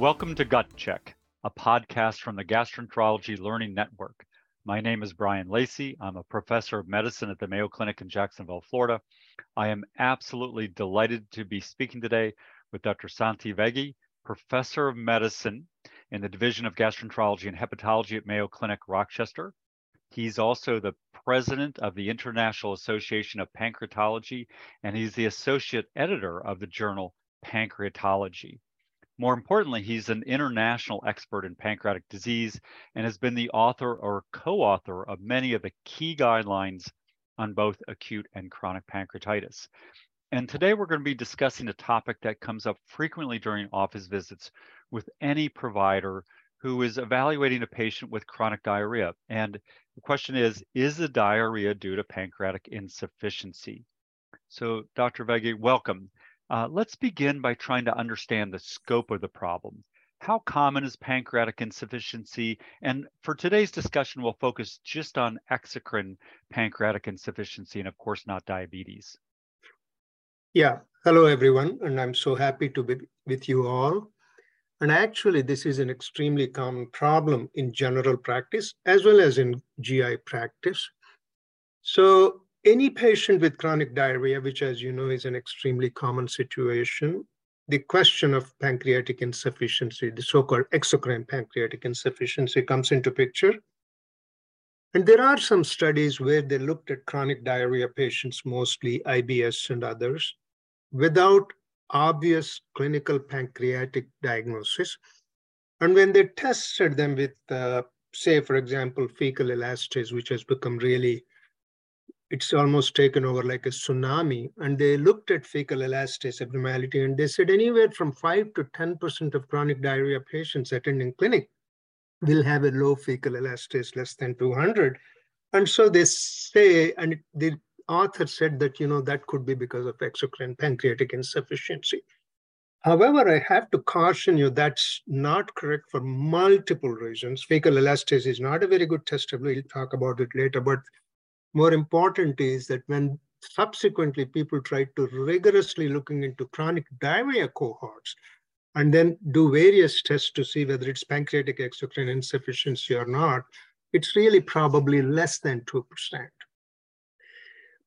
Welcome to Gut Check, a podcast from the Gastroenterology Learning Network. My name is Brian Lacy. I'm a professor of medicine at the Mayo Clinic in Jacksonville, Florida. I am absolutely delighted to be speaking today with Dr. Santhi Vege, professor of medicine in the Division of Gastroenterology and Hepatology at Mayo Clinic, Rochester. He's also the president of the International Association of Pancreatology, and he's the associate editor of the journal Pancreatology. More importantly, he's an international expert in pancreatic disease and has been the author or co author of many of the key guidelines on both acute and chronic pancreatitis. And today we're going to be discussing a topic that comes up frequently during office visits with any provider who is evaluating a patient with chronic diarrhea. And the question is Is the diarrhea due to pancreatic insufficiency? So, Dr. Vege, welcome. Uh, let's begin by trying to understand the scope of the problem. How common is pancreatic insufficiency? And for today's discussion, we'll focus just on exocrine pancreatic insufficiency and, of course, not diabetes. Yeah, hello everyone, and I'm so happy to be with you all. And actually, this is an extremely common problem in general practice as well as in GI practice. So, any patient with chronic diarrhea, which, as you know, is an extremely common situation, the question of pancreatic insufficiency, the so called exocrine pancreatic insufficiency, comes into picture. And there are some studies where they looked at chronic diarrhea patients, mostly IBS and others, without obvious clinical pancreatic diagnosis. And when they tested them with, uh, say, for example, fecal elastase, which has become really, it's almost taken over like a tsunami. And they looked at fecal elastase abnormality and they said anywhere from 5 to 10% of chronic diarrhea patients attending clinic will have a low fecal elastase less than 200. And so they say, and the author said that, you know, that could be because of exocrine pancreatic insufficiency. However, I have to caution you that's not correct for multiple reasons. Fecal elastase is not a very good test. We'll talk about it later. But more important is that when subsequently people tried to rigorously looking into chronic diarrhea cohorts and then do various tests to see whether it's pancreatic exocrine insufficiency or not, it's really probably less than 2%.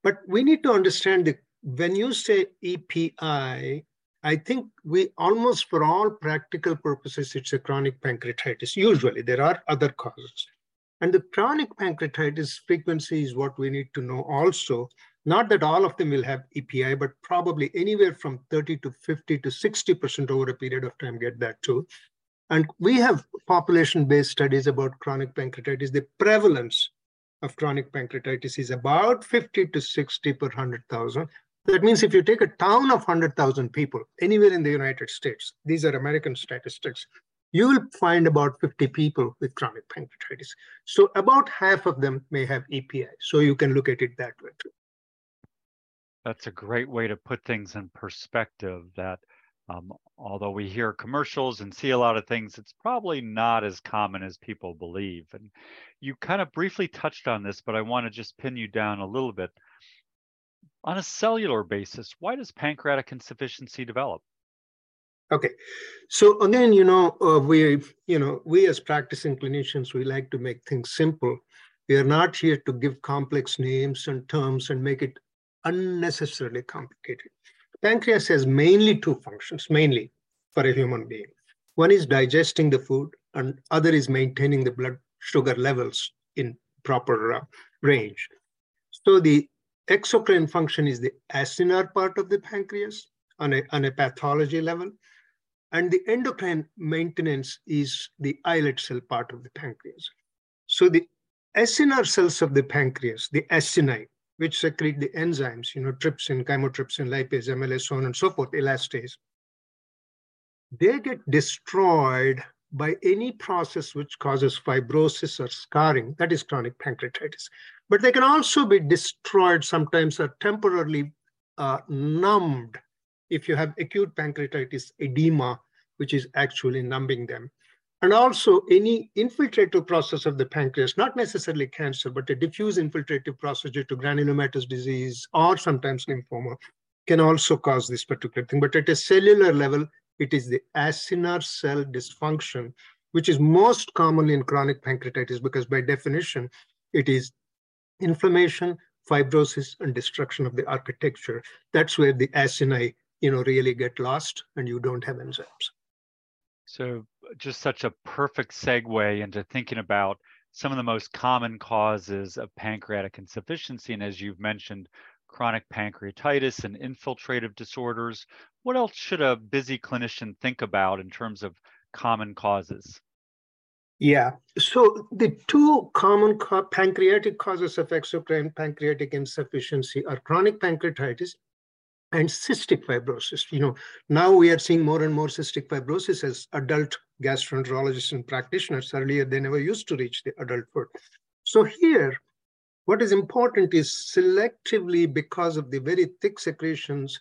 But we need to understand that when you say EPI, I think we almost for all practical purposes, it's a chronic pancreatitis. Usually, there are other causes. And the chronic pancreatitis frequency is what we need to know also. Not that all of them will have EPI, but probably anywhere from 30 to 50 to 60% over a period of time get that too. And we have population based studies about chronic pancreatitis. The prevalence of chronic pancreatitis is about 50 to 60 per 100,000. That means if you take a town of 100,000 people anywhere in the United States, these are American statistics, you will find about 50 people with chronic pancreatitis. So about half of them may have EPI. So you can look at it that way too. That's a great way to put things in perspective that um, although we hear commercials and see a lot of things, it's probably not as common as people believe. And you kind of briefly touched on this, but I want to just pin you down a little bit. On a cellular basis, why does pancreatic insufficiency develop? Okay, so again, you know, uh, we, you know, we as practicing clinicians, we like to make things simple. We are not here to give complex names and terms and make it unnecessarily complicated. Pancreas has mainly two functions, mainly for a human being. One is digesting the food, and other is maintaining the blood sugar levels in proper uh, range. So the exocrine function is the acinar part of the pancreas on a, on a pathology level. And the endocrine maintenance is the islet cell part of the pancreas. So the acinar cells of the pancreas, the acini, which secrete the enzymes, you know, trypsin, chymotrypsin, lipase, amylase, so on and so forth, elastase, they get destroyed by any process which causes fibrosis or scarring, that is chronic pancreatitis. But they can also be destroyed sometimes or temporarily uh, numbed if you have acute pancreatitis edema, which is actually numbing them. And also any infiltrative process of the pancreas, not necessarily cancer, but a diffuse infiltrative process due to granulomatous disease or sometimes lymphoma can also cause this particular thing. But at a cellular level, it is the acinar cell dysfunction, which is most commonly in chronic pancreatitis because by definition, it is inflammation, fibrosis, and destruction of the architecture. That's where the acini, you know, really get lost and you don't have enzymes. So just such a perfect segue into thinking about some of the most common causes of pancreatic insufficiency. And as you've mentioned, chronic pancreatitis and infiltrative disorders. What else should a busy clinician think about in terms of common causes? Yeah, so the two common co- pancreatic causes of exocrine pancreatic insufficiency are chronic pancreatitis and cystic fibrosis. You know, now we are seeing more and more cystic fibrosis as adult gastroenterologists and practitioners. Earlier, they never used to reach the adulthood. So here, what is important is selectively because of the very thick secretions,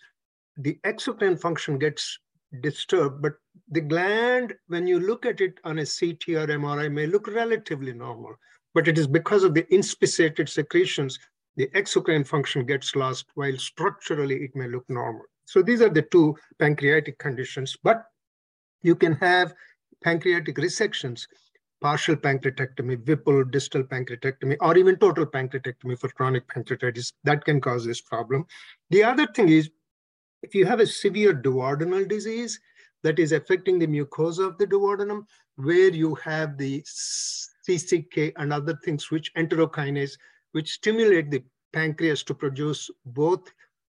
the exocrine function gets disturbed, but the gland, when you look at it on a CT or MRI, may look relatively normal, but it is because of the inspissated secretions, the exocrine function gets lost, while structurally it may look normal. So these are the two pancreatic conditions, but you can have pancreatic resections partial pancreatectomy, Whipple distal pancreatectomy, or even total pancreatectomy for chronic pancreatitis. That can cause this problem. The other thing is, if you have a severe duodenal disease that is affecting the mucosa of the duodenum, where you have the CCK and other things, which enterokinase, which stimulate the pancreas to produce both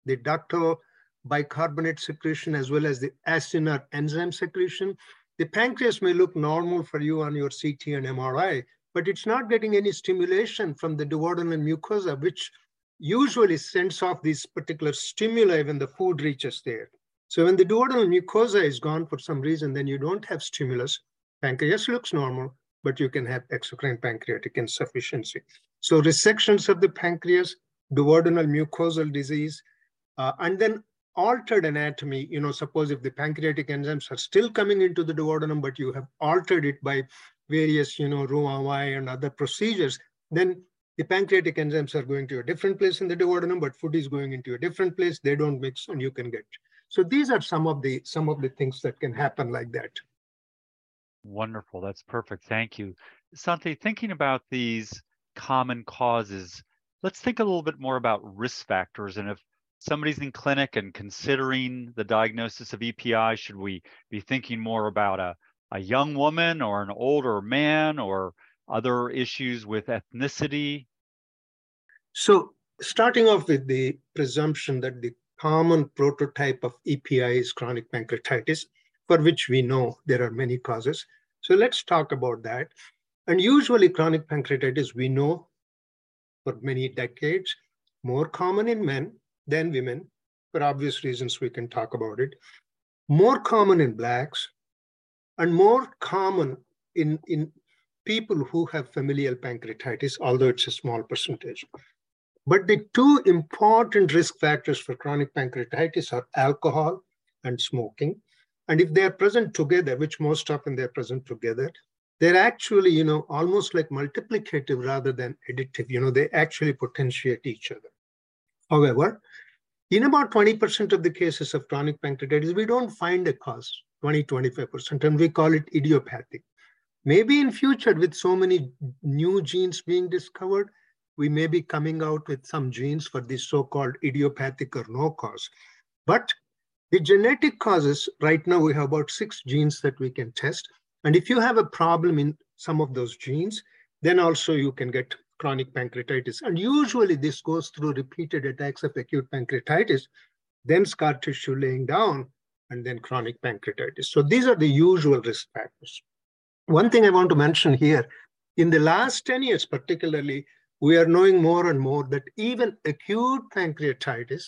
the ductal bicarbonate secretion as well as the acinar enzyme secretion, the pancreas may look normal for you on your CT and MRI, but it's not getting any stimulation from the duodenal mucosa, which usually sends off these particular stimuli when the food reaches there. So when the duodenal mucosa is gone for some reason, then you don't have stimulus. Pancreas looks normal, but you can have exocrine pancreatic insufficiency. So resections of the pancreas, duodenal mucosal disease, uh, and then altered anatomy, you know, suppose if the pancreatic enzymes are still coming into the duodenum, but you have altered it by various, you know, Roux-en-Y and other procedures, then the pancreatic enzymes are going to a different place in the duodenum, but food is going into a different place. They don't mix and you can get. So these are some of the some of the things that can happen like that. Wonderful. That's perfect. Thank you. Santhi, thinking about these common causes, let's think a little bit more about risk factors and if somebody's in clinic and considering the diagnosis of EPI, should we be thinking more about a, a young woman or an older man or other issues with ethnicity? So starting off with the presumption that the common prototype of EPI is chronic pancreatitis, for which we know there are many causes. So let's talk about that. And usually chronic pancreatitis, we know for many decades, more common in men than women. For obvious reasons, we can talk about it. More common in blacks and more common in, in people who have familial pancreatitis, although it's a small percentage. But the two important risk factors for chronic pancreatitis are alcohol and smoking. And if they are present together, which most often they're present together, they're actually, you know, almost like multiplicative rather than additive. You know, they actually potentiate each other. However, in about 20% of the cases of chronic pancreatitis, we don't find a cause, 20, 25%, and we call it idiopathic. Maybe in future, with so many new genes being discovered, we may be coming out with some genes for this so-called idiopathic or no cause. But the genetic causes, right now we have about six genes that we can test. And if you have a problem in some of those genes, then also you can get chronic pancreatitis. And usually this goes through repeated attacks of acute pancreatitis, then scar tissue laying down, and then chronic pancreatitis. So these are the usual risk factors. One thing I want to mention here, in the last 10 years particularly, we are knowing more and more that even acute pancreatitis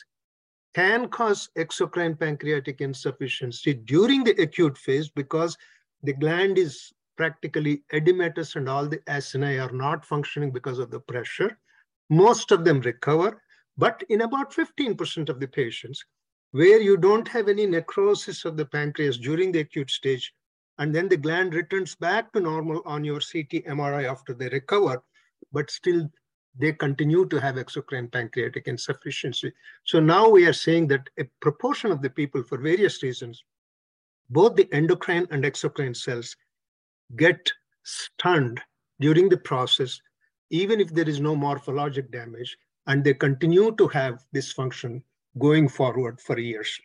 can cause exocrine pancreatic insufficiency during the acute phase because the gland is practically edematous and all the acini are not functioning because of the pressure. Most of them recover, but in about 15% of the patients, where you don't have any necrosis of the pancreas during the acute stage, and then the gland returns back to normal on your CT MRI after they recover, but still they continue to have exocrine pancreatic insufficiency. So now we are saying that a proportion of the people, for various reasons, both the endocrine and exocrine cells get stunned during the process, even if there is no morphologic damage, and they continue to have dysfunction going forward for years.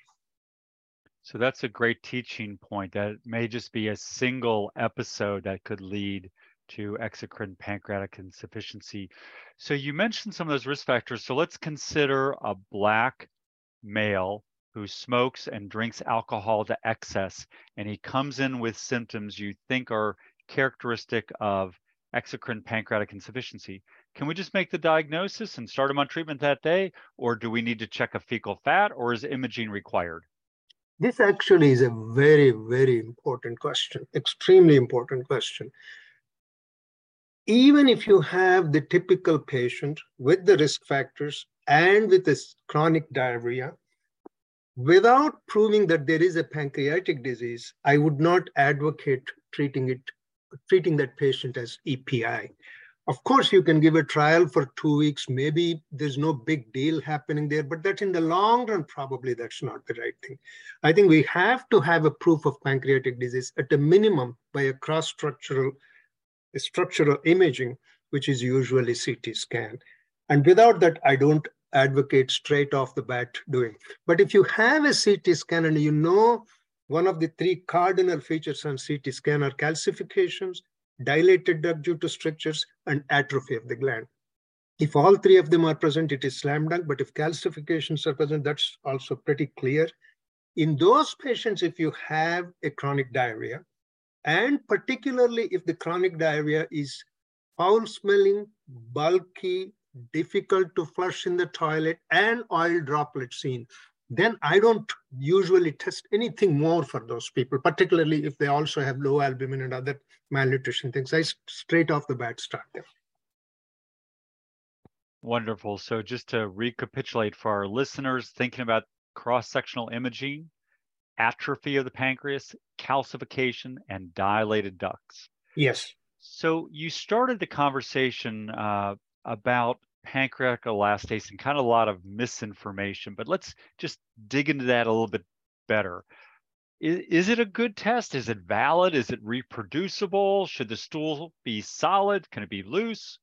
So that's a great teaching point that may just be a single episode that could lead to exocrine pancreatic insufficiency. So you mentioned some of those risk factors. So let's consider a black male who smokes and drinks alcohol to excess, and he comes in with symptoms you think are characteristic of exocrine pancreatic insufficiency. Can we just make the diagnosis and start him on treatment that day, or do we need to check a fecal fat, or is imaging required? This actually is a very, very important question, extremely important question. Even if you have the typical patient with the risk factors and with this chronic diarrhea, without proving that there is a pancreatic disease, I would not advocate treating it, treating that patient as EPI. Of course, you can give a trial for two weeks. Maybe there's no big deal happening there, but that's in the long run, probably that's not the right thing. I think we have to have a proof of pancreatic disease at a minimum by a cross-structural structural imaging, which is usually CT scan. And without that, I don't advocate straight off the bat doing. But if you have a CT scan and you know one of the three cardinal features on CT scan are calcifications, dilated duct due to strictures, and atrophy of the gland. If all three of them are present, it is slam dunk, but if calcifications are present, that's also pretty clear. In those patients, if you have a chronic diarrhea, and particularly if the chronic diarrhea is foul smelling, bulky, difficult to flush in the toilet, and oil droplets seen, then I don't usually test anything more for those people, particularly if they also have low albumin and other malnutrition things. I straight off the bat start them. Wonderful. So just to recapitulate for our listeners, thinking about cross-sectional imaging, atrophy of the pancreas, calcification, and dilated ducts. Yes. So you started the conversation uh, about pancreatic elastase and kind of a lot of misinformation, but let's just dig into that a little bit better. Is, is it a good test? Is it valid? Is it reproducible? Should the stool be solid? Can it be loose?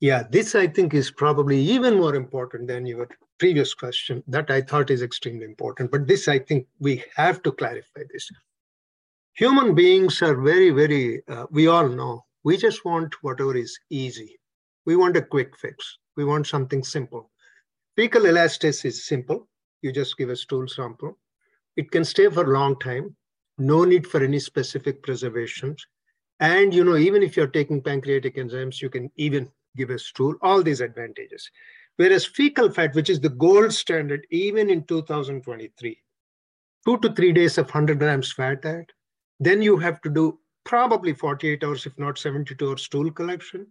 Yeah, this I think is probably even more important than your previous question that I thought is extremely important. But this, I think we have to clarify this. Human beings are very, very, uh, we all know, we just want whatever is easy. We want a quick fix. We want something simple. Fecal elastase is simple. You just give a stool sample. It can stay for a long time. No need for any specific preservations. And you know, even if you're taking pancreatic enzymes, you can even give a stool, all these advantages. Whereas fecal fat, which is the gold standard even in 2023, two to three days of 100 grams fat add, then you have to do probably 48 hours, if not 72 hours stool collection,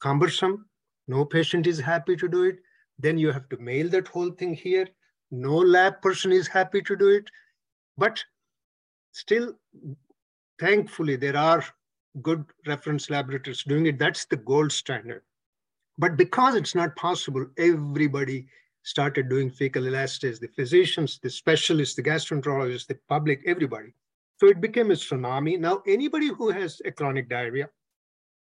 cumbersome. No patient is happy to do it. Then you have to mail that whole thing here. No lab person is happy to do it. But still, thankfully, there are good reference laboratories doing it. That's the gold standard. But because it's not possible, everybody started doing fecal elastase, the physicians, the specialists, the gastroenterologists, the public, everybody. So it became a tsunami. Now, anybody who has a chronic diarrhea,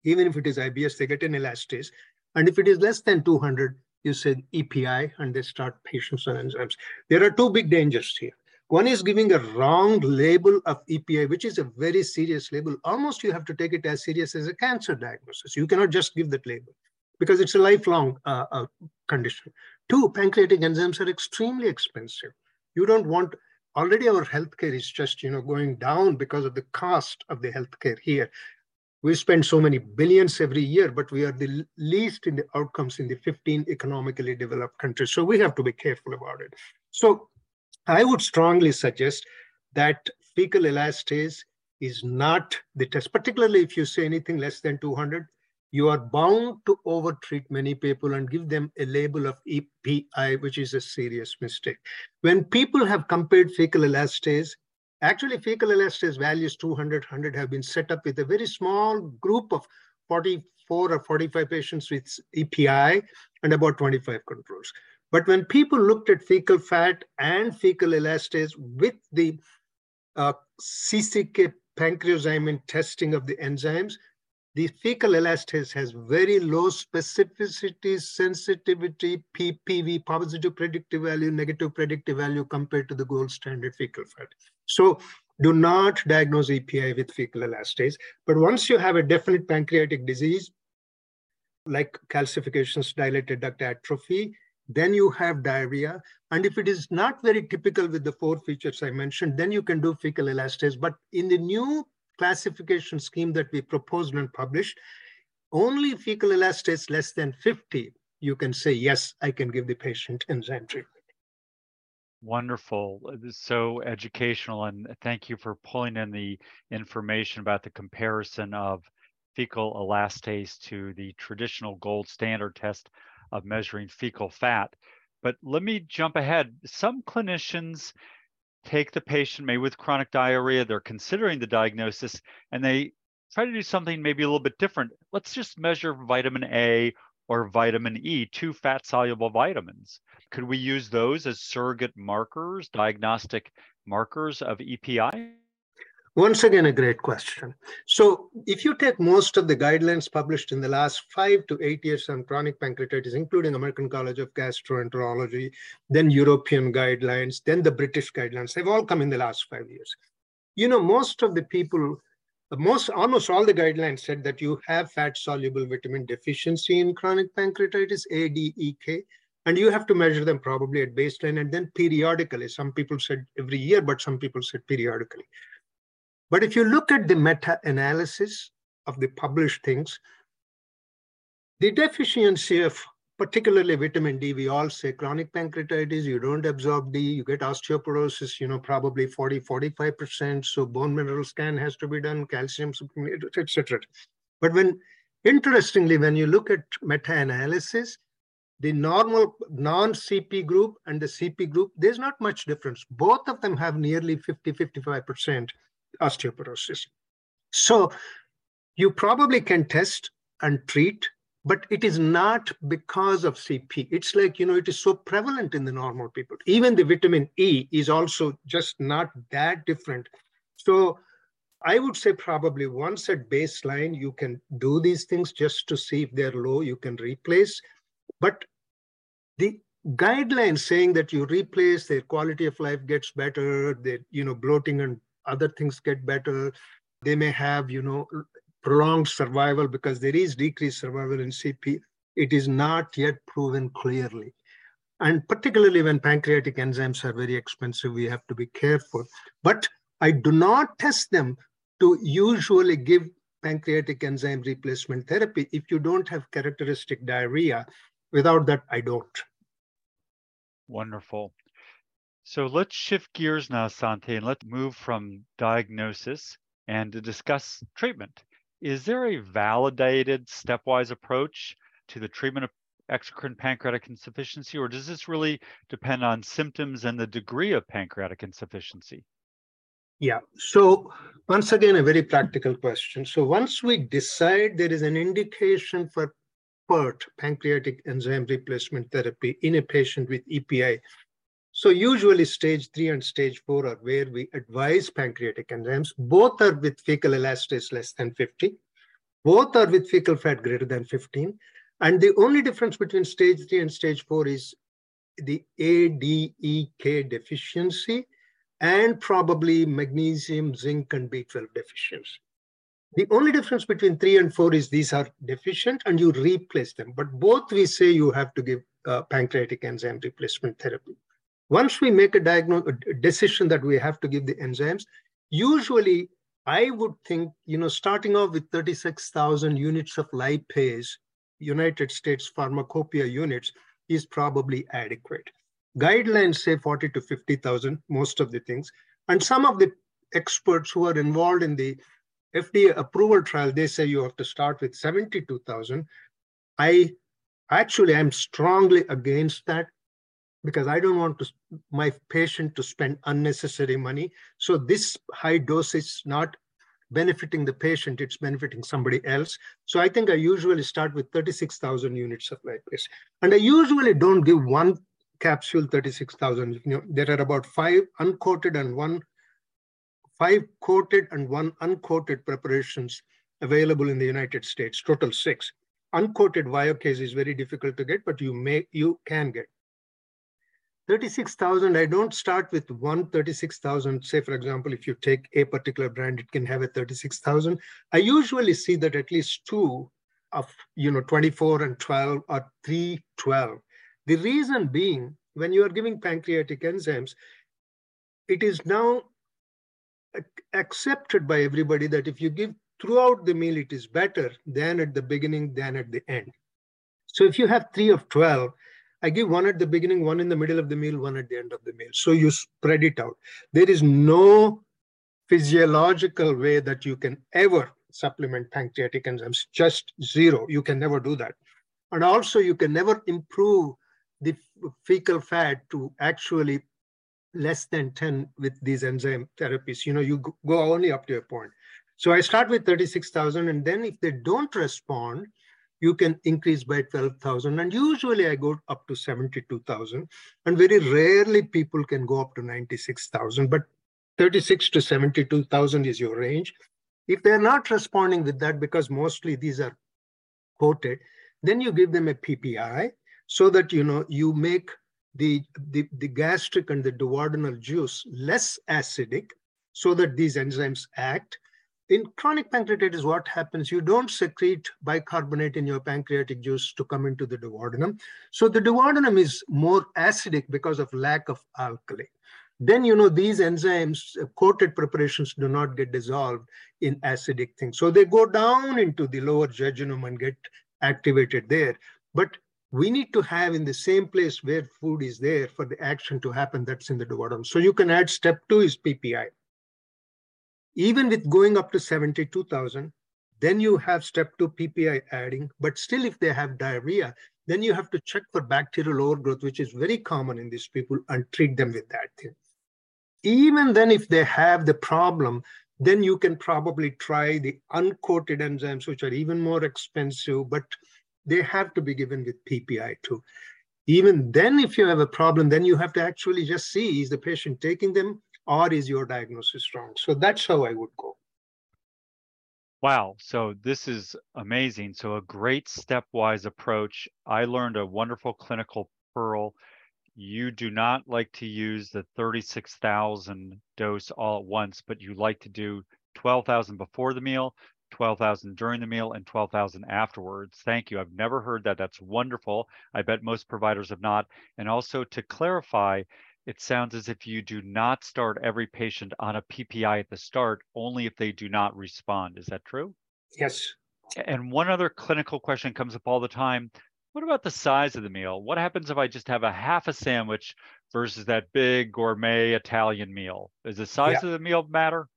even if it is IBS, they get an elastase. And if it is less than 200, you said EPI, and they start patients on enzymes. There are two big dangers here. One is giving a wrong label of EPI, which is a very serious label. Almost you have to take it as serious as a cancer diagnosis. You cannot just give that label because it's a lifelong uh, uh, condition. Two, pancreatic enzymes are extremely expensive. You don't want, already our healthcare is just, you know, going down because of the cost of the healthcare here. We spend so many billions every year, but we are the least in the outcomes in the 15 economically developed countries. So we have to be careful about it. So I would strongly suggest that fecal elastase is not the test, particularly if you say anything less than 200, you are bound to overtreat many people and give them a label of EPI, which is a serious mistake. When people have compared fecal elastase, actually fecal elastase values 200, 100 have been set up with a very small group of 44 or 45 patients with EPI and about 25 controls. But when people looked at fecal fat and fecal elastase with the uh, CCK pancreozymin testing of the enzymes, the fecal elastase has very low specificity, sensitivity, PPV, positive predictive value, negative predictive value compared to the gold standard fecal fat. So do not diagnose EPI with fecal elastase. But once you have a definite pancreatic disease, like calcifications, dilated duct atrophy, then you have diarrhea. And if it is not very typical with the four features I mentioned, then you can do fecal elastase. But in the new classification scheme that we proposed and published, only fecal elastase less than 50, you can say, yes, I can give the patient enzyme treatment. Wonderful. So educational. And thank you for pulling in the information about the comparison of fecal elastase to the traditional gold standard test of measuring fecal fat. But let me jump ahead. Some clinicians take the patient maybe with chronic diarrhea, they're considering the diagnosis, and they try to do something maybe a little bit different. Let's just measure vitamin A or vitamin E, two fat soluble vitamins. Could we use those as surrogate markers, diagnostic markers of EPI? Once again, a great question. So if you take most of the guidelines published in the last five to eight years on chronic pancreatitis, including American College of Gastroenterology, then European guidelines, then the British guidelines, they've all come in the last five years. You know, most of the people, most almost all the guidelines said that you have fat soluble vitamin deficiency in chronic pancreatitis, A, D, E, K, and you have to measure them probably at baseline and then periodically. Some people said every year, but some people said periodically. But if you look at the meta-analysis of the published things, the deficiency of particularly vitamin D, we all say chronic pancreatitis, you don't absorb D, you get osteoporosis, you know, probably 40, 45%. So bone mineral scan has to be done, calcium etc. But when, interestingly, when you look at meta-analysis, the normal non-CP group and the CP group, there's not much difference. Both of them have nearly 50, 55% osteoporosis. So you probably can test and treat, but it is not because of CP. It's like, you know, it is so prevalent in the normal people. Even the vitamin E is also just not that different. So I would say probably once at baseline, you can do these things just to see if they're low, you can replace. But the guidelines saying that you replace, their quality of life gets better, their, you know, bloating and other things get better. They may have, you know, prolonged survival because there is decreased survival in CP. It is not yet proven clearly. And particularly when pancreatic enzymes are very expensive, we have to be careful. But I do not test them to usually give pancreatic enzyme replacement therapy if you don't have characteristic diarrhea. Without that, I don't. Wonderful. So let's shift gears now, Santhi, and let's move from diagnosis and to discuss treatment. Is there a validated stepwise approach to the treatment of exocrine pancreatic insufficiency, or does this really depend on symptoms and the degree of pancreatic insufficiency? Yeah. So once again, a very practical question. So once we decide there is an indication for PERT, pancreatic enzyme replacement therapy, in a patient with EPI, so usually stage three and stage four are where we advise pancreatic enzymes. Both are with fecal elastase less than 50. Both are with fecal fat greater than 15. And the only difference between stage three and stage four is the ADEK deficiency and probably magnesium, zinc, and B12 deficiency. The only difference between three and four is these are deficient and you replace them. But both we say you have to give uh, pancreatic enzyme replacement therapy. Once we make a, a decision that we have to give the enzymes, usually I would think, you know, starting off with 36,000 units of lipase, United States pharmacopoeia units, is probably adequate. Guidelines say 40 to 50,000, most of the things. And some of the experts who are involved in the FDA approval trial, they say you have to start with 72,000. I actually am strongly against that because I don't want to, my patient to spend unnecessary money. So this high dose is not benefiting the patient, it's benefiting somebody else. So I think I usually start with 36,000 units of lipase. And I usually don't give one capsule 36,000. You know, there are about five uncoated and one five coated and one uncoated preparations available in the United States, total six. Uncoated Viokase is very difficult to get, but you may you can get. 36,000, I don't start with one 36,000. Say, for example, if you take a particular brand, it can have a 36,000. I usually see that at least two of, you know, 24 and 12 or 3, 12. The reason being, when you are giving pancreatic enzymes, it is now accepted by everybody that if you give throughout the meal, it is better than at the beginning, than at the end. So if you have three of 12, I give one at the beginning, one in the middle of the meal, one at the end of the meal. So you spread it out. There is no physiological way that you can ever supplement pancreatic enzymes, just zero. You can never do that. And also, you can never improve the fecal fat to actually less than 10 with these enzyme therapies. You know, you go only up to a point. So I start with 36,000, and then if they don't respond, you can increase by 12,000. And usually I go up to 72,000. And very rarely people can go up to 96,000, but 36 to 72,000 is your range. If they're not responding with that, because mostly these are quoted, then you give them a PPI so that you know you make the, the, the gastric and the duodenal juice less acidic so that these enzymes act in chronic pancreatitis, what happens? You don't secrete bicarbonate in your pancreatic juice to come into the duodenum. So the duodenum is more acidic because of lack of alkali. Then, you know, these enzymes, uh, coated preparations do not get dissolved in acidic things. So they go down into the lower jejunum and get activated there. But we need to have in the same place where food is there for the action to happen that's in the duodenum. So you can add step two is PPI even with going up to 72,000, then you have step two PPI adding, but still if they have diarrhea, then you have to check for bacterial overgrowth, which is very common in these people and treat them with that thing. Even then, if they have the problem, then you can probably try the uncoated enzymes, which are even more expensive, but they have to be given with PPI too. Even then, if you have a problem, then you have to actually just see, is the patient taking them or is your diagnosis wrong? So that's how I would go. Wow. So this is amazing. So a great stepwise approach. I learned a wonderful clinical pearl. You do not like to use the 36,000 dose all at once, but you like to do 12,000 before the meal, 12,000 during the meal, and 12,000 afterwards. Thank you. I've never heard that. That's wonderful. I bet most providers have not. And also to clarify, it sounds as if you do not start every patient on a PPI at the start, only if they do not respond. Is that true? Yes. And one other clinical question comes up all the time. What about the size of the meal? What happens if I just have a half a sandwich versus that big gourmet Italian meal? Does the size yeah. of the meal matter?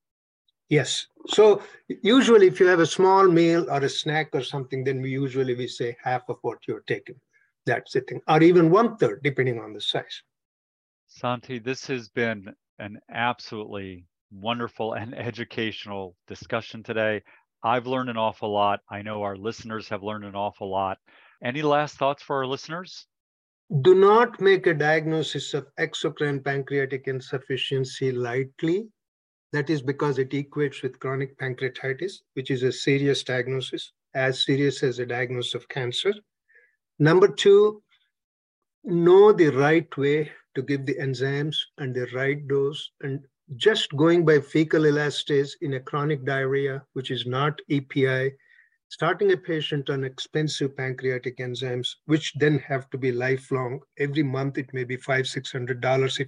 Yes. So usually if you have a small meal or a snack or something, then we usually we say half of what you're taking. That's the thing. Or even one third, depending on the size. Santhi, this has been an absolutely wonderful and educational discussion today. I've learned an awful lot. I know our listeners have learned an awful lot. Any last thoughts for our listeners? Do not make a diagnosis of exocrine pancreatic insufficiency lightly. That is because it equates with chronic pancreatitis, which is a serious diagnosis, as serious as a diagnosis of cancer. Number two, know the right way to give the enzymes and the right dose. And just going by fecal elastase in a chronic diarrhea, which is not EPI, starting a patient on expensive pancreatic enzymes, which then have to be lifelong. Every month it may be five, six hundred dollars if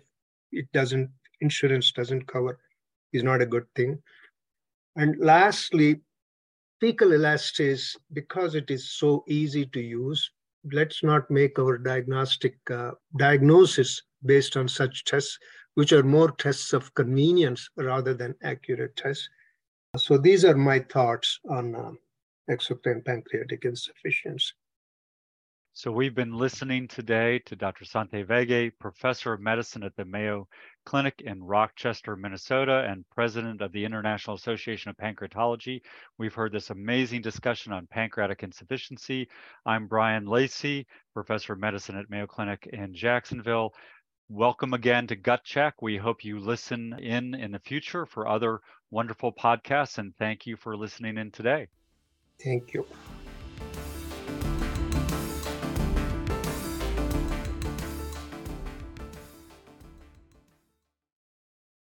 it doesn't, insurance doesn't cover, is not a good thing. And lastly, fecal elastase, because it is so easy to use, let's not make our diagnostic uh, diagnosis based on such tests, which are more tests of convenience rather than accurate tests. So these are my thoughts on uh, exocrine pancreatic insufficiency. So we've been listening today to Dr. Santhi Vege, professor of medicine at the Mayo Clinic in Rochester, Minnesota, and president of the International Association of Pancreatology. We've heard this amazing discussion on pancreatic insufficiency. I'm Brian Lacy, professor of medicine at Mayo Clinic in Jacksonville. Welcome again to Gut Check. We hope you listen in in the future for other wonderful podcasts, and thank you for listening in today. Thank you.